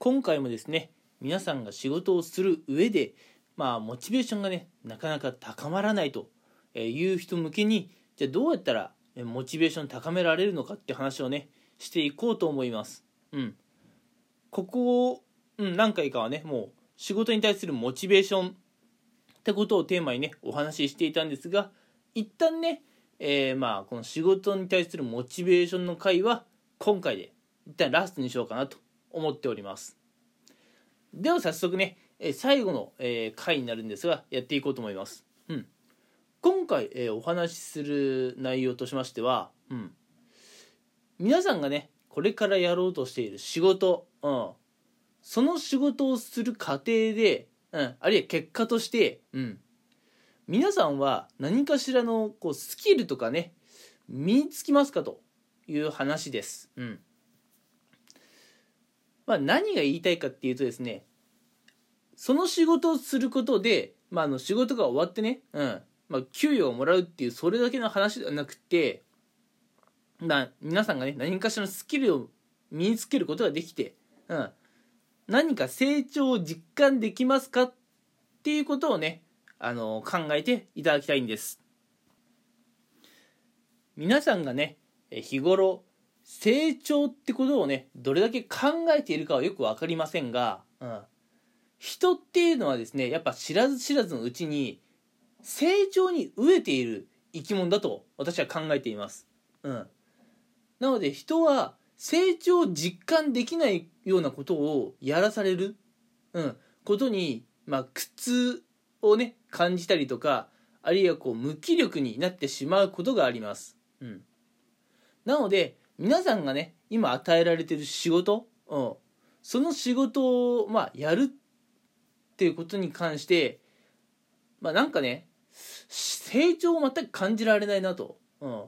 今回もですね皆さんが仕事をする上でまあモチベーションがねなかなか高まらないという人向けにじゃあどうやったらモチベーション高められるのかって話をねしていこうと思います。うん、ここを、うん、何回かはねもう仕事に対するモチベーションってことをテーマにねお話ししていたんですが一旦ね、えー、まあこの仕事に対するモチベーションの回は今回で一旦ラストにしようかなと思っておりますでは早速ね最後の回になるんですがやっていこうと思います。うん。今回、え、お話しする内容としましては、うん、皆さんがねこれからやろうとしている仕事、うん、その仕事をする過程で、うん、あるいは結果として、うん、皆さんは何かしらのこうスキルとかね身につきますかという話です。うん。まあ、何が言いたいかっていうとですねその仕事をすることで、まあ、あの仕事が終わってね、うん。まあ、給与をもらうっていうそれだけの話ではなくて、まあ、皆さんがね何かしらのスキルを身につけることができて、うん、何か成長を実感できますかっていうことをねあの考えていただきたいんです。皆さんがね日頃成長ってことをねどれだけ考えているかはよく分かりませんが、うん、人っていうのはですねやっぱ知らず知らずのうちに成長に飢えている生き物だと私は考えています、うん、なので人は成長を実感できないようなことをやらされる、うん、ことに、まあ、苦痛をね感じたりとかあるいはこう無気力になってしまうことがあります、うん、なので皆さんがね今与えられてる仕事、うん、その仕事を、まあ、やるっていうことに関してまあなんかね成長を全く感じられないなと、うん、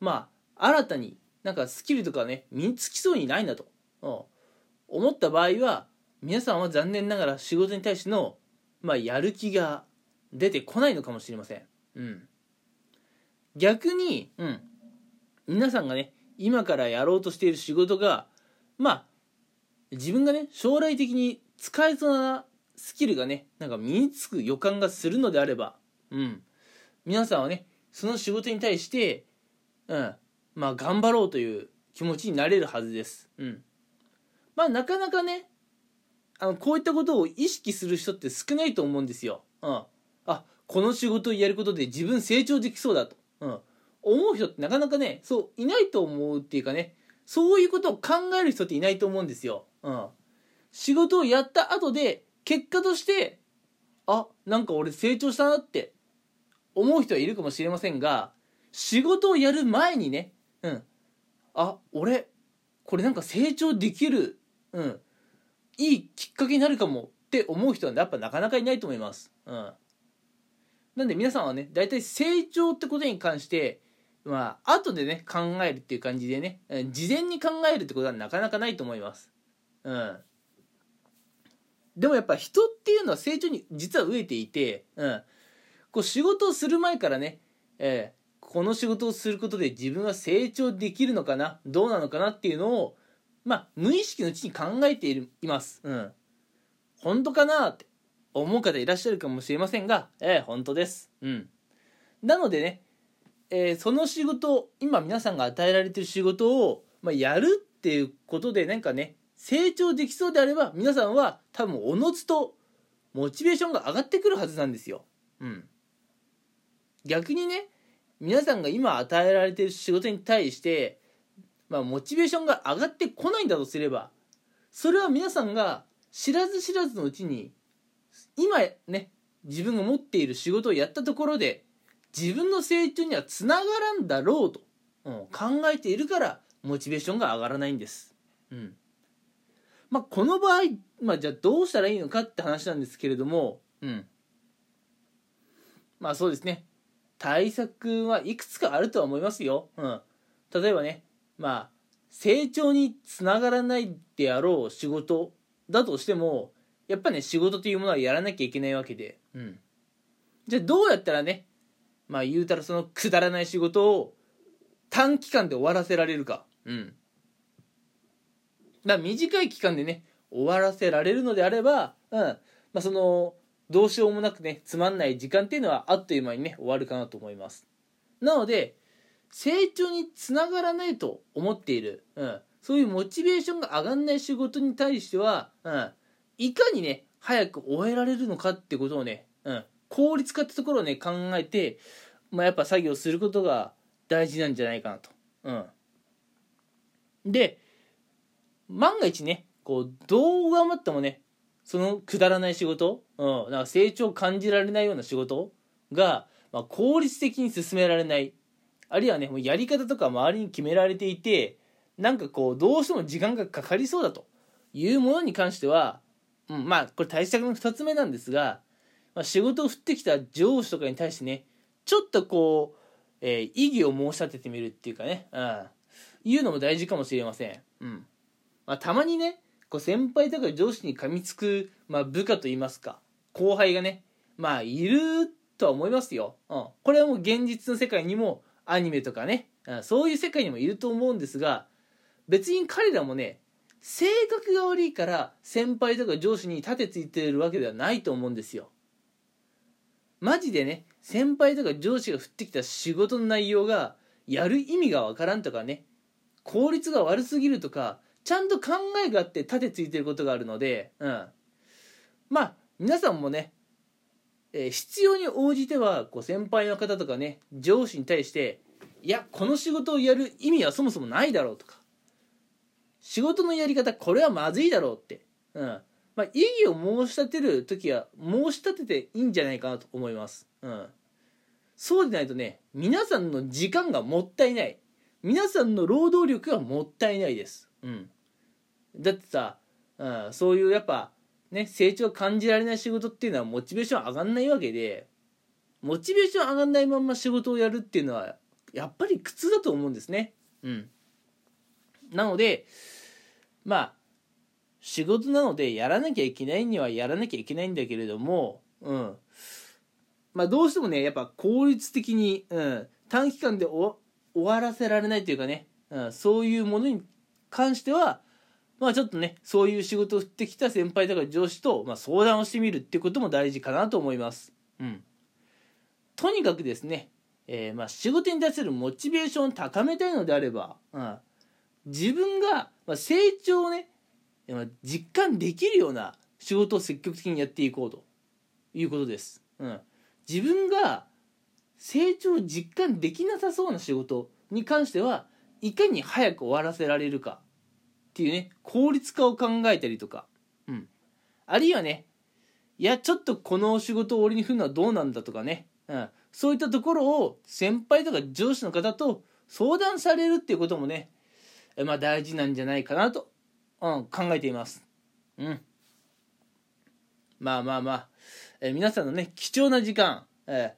まあ新たになんかスキルとかね身につきそうにないなと、うん、思った場合は皆さんは残念ながら仕事に対してのまあ、やる気が出てこないのかもしれません。うん。逆に、うん。皆さんがね、今からやろうとしている仕事が、まあ、自分がね、将来的に使えそうなスキルがね、なんか身につく予感がするのであれば、うん。皆さんはね、その仕事に対して、うん。まあ、頑張ろうという気持ちになれるはずです。うん。まあ、なかなかね、あのこういったことを意識する人って少ないと思うんですよ。うん、あこの仕事をやることで自分成長できそうだと、うん、思う人ってなかなかねそういないと思うっていうかねそういうことを考える人っていないと思うんですよ。うん、仕事をやった後で結果としてあなんか俺成長したなって思う人はいるかもしれませんが仕事をやる前にね、うん、あ俺これなんか成長できる、うん、いいきっかけになるかもって思う人はやっぱなかなかいないと思います。うん。なんで皆さんはね、大体成長ってことに関して、まあ、後でね、考えるっていう感じでね、事前に考えるってことはなかなかないと思います。うん。でもやっぱ人っていうのは成長に実は飢えていて、うん。こう仕事をする前からね、えー、この仕事をすることで自分は成長できるのかなどうなのかなっていうのをまあ、無意識のうちに考えているいます。うん。本当かなって思う方いらっしゃるかもしれませんが、ええー、本当です。うん。なのでね、えー、その仕事、今皆さんが与えられてる仕事を、まあ、やるっていうことで、なんかね、成長できそうであれば、皆さんは多分おのずとモチベーションが上がってくるはずなんですよ。うん。逆にね、皆さんが今与えられてる仕事に対して、まあ、モチベーションが上がってこないんだとすればそれは皆さんが知らず知らずのうちに今ね自分が持っている仕事をやったところで自分の成長にはつながらんだろうと、うん、考えているからモチベーションが上がらないんです。うん。まあ、この場合、まあ、じゃあどうしたらいいのかって話なんですけれども、うん、まあそうですね。対策はいくつかあるとは思いますよ。うん、例えばねまあ成長につながらないであろう仕事だとしてもやっぱね仕事というものはやらなきゃいけないわけで、うん、じゃあどうやったらねまあ言うたらそのくだらない仕事を短期間で終わらせられるか、うん、だ短い期間でね終わらせられるのであれば、うん。まあ、そのどうしようもなくねつまんない時間っていうのはあっという間にね終わるかなと思います。なので成長につながらないと思っている、うん、そういうモチベーションが上がんない仕事に対しては、うん、いかにね早く終えられるのかってことをね、うん、効率化ってところをね考えて、まあ、やっぱ作業することが大事なんじゃないかなと。うん、で万が一ねこうどう頑張ってもねそのくだらない仕事、うん、なんか成長を感じられないような仕事が、まあ、効率的に進められないあるいはねもうやり方とか周りに決められていてなんかこうどうしても時間がかかりそうだというものに関しては、うん、まあこれ対策の2つ目なんですが、まあ、仕事を振ってきた上司とかに対してねちょっとこう、えー、異議を申し立ててみるっていうかね、うん、いうのも大事かもしれません。うん。まあ、たまにねこう先輩とか上司に噛みつく、まあ、部下といいますか後輩がねまあいるとは思いますよ、うん、これはもう現実の世界にもアニメとかね、うん、そういう世界にもいると思うんですが別に彼らもね性格が悪いから先輩とか上司に立てついてるわけではないと思うんですよ。マジでね先輩とか上司が振ってきた仕事の内容がやる意味がわからんとかね効率が悪すぎるとかちゃんと考えがあって立てついてることがあるので、うん、まあ皆さんもね、えー、必要に応じてはこう先輩の方とかね上司に対していやこの仕事をやる意味はそもそもないだろうとか仕事のやり方これはまずいだろうって、うん。まあ、異議を申し立てる時は申し立てていいんじゃないかなと思います、うん、そうでないとね皆さんの時間がもったいない。皆さんの労働力がもったいないです、うん、だってさ、うん、そういうやっぱね成長を感じられない仕事っていうのはモチベーション上がんないわけでモチベーション上がんないまま仕事をやるっていうのはやっぱり苦痛だと思うんですね。うん。なのでまあ仕事なのでやらなきゃいけないにはやらなきゃいけないんだけれども、うん。まあどうしてもね、やっぱ効率的に、うん、短期間で終わらせられないというかね、うん、そういうものに関しては、まあちょっとね、そういう仕事を振ってきた先輩とか上司と、まあ、相談をしてみるってことも大事かなと思います。うん。とにかくですね、えー、まあ仕事に対するモチベーションを高めたいのであれば、うん、自分が成長をね実感できるような仕事を積極的にやっていこうということです。うん、自分が成長を実感できなさそうな仕事に関してはいかに早く終わらせられるかっていうね効率化を考えたりとか、うん、あるいはねいやちょっとこの仕事を俺に振るのはどうなんだとかね、うん、そういったところを先輩とか上司の方と相談されるっていうこともねまあ、大事なんじゃないかなと、うん、考えています。うん。まあまあまあ、えー、皆さんのね、貴重な時間、え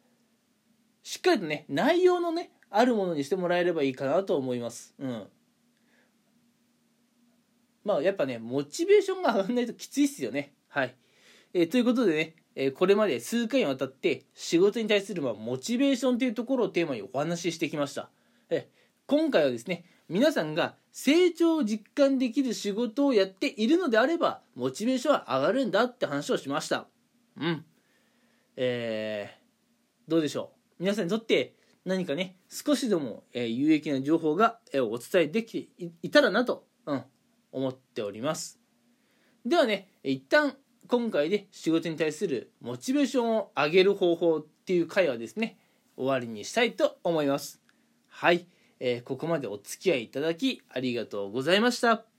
ー、しっかりとね、内容のね、あるものにしてもらえればいいかなと思います。うん。まあ、やっぱね、モチベーションが上がらないときついっすよね。はい。えー、ということでね、えこれまで数回にわたって仕事に対するまモチベーションというところをテーマにお話ししてきました。え今回はですね、皆さんが成長を実感できる仕事をやっているのであれば、モチベーションは上がるんだって話をしました。うん。えー、どうでしょう？皆さんにとって何かね、少しでも、えー、有益な情報が、えー、お伝えできていたらなと、うん、思っております。ではね、一旦今回で仕事に対するモチベーションを上げる方法っていう回はですね、終わりにしたいと思います。はい。えー、ここまでお付き合いいただきありがとうございました。